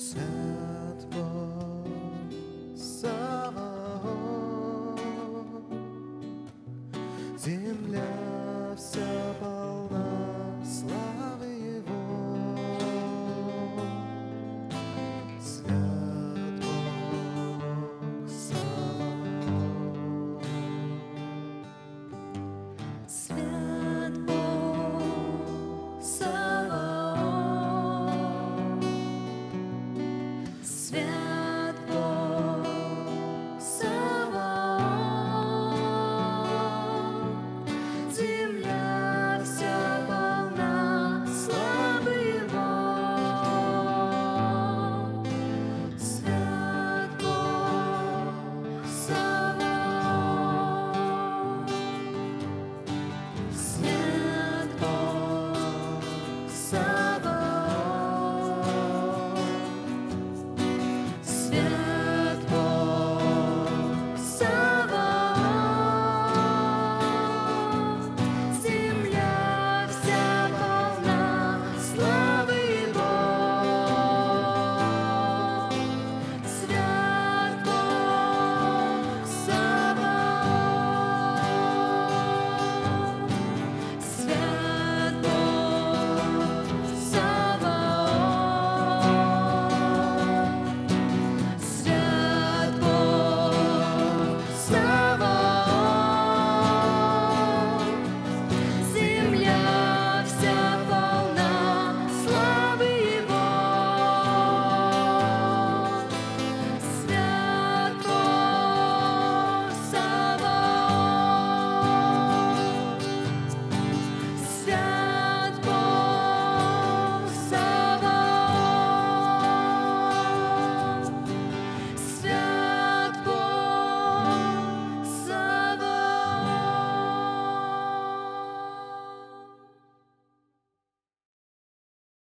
sound. Spirit.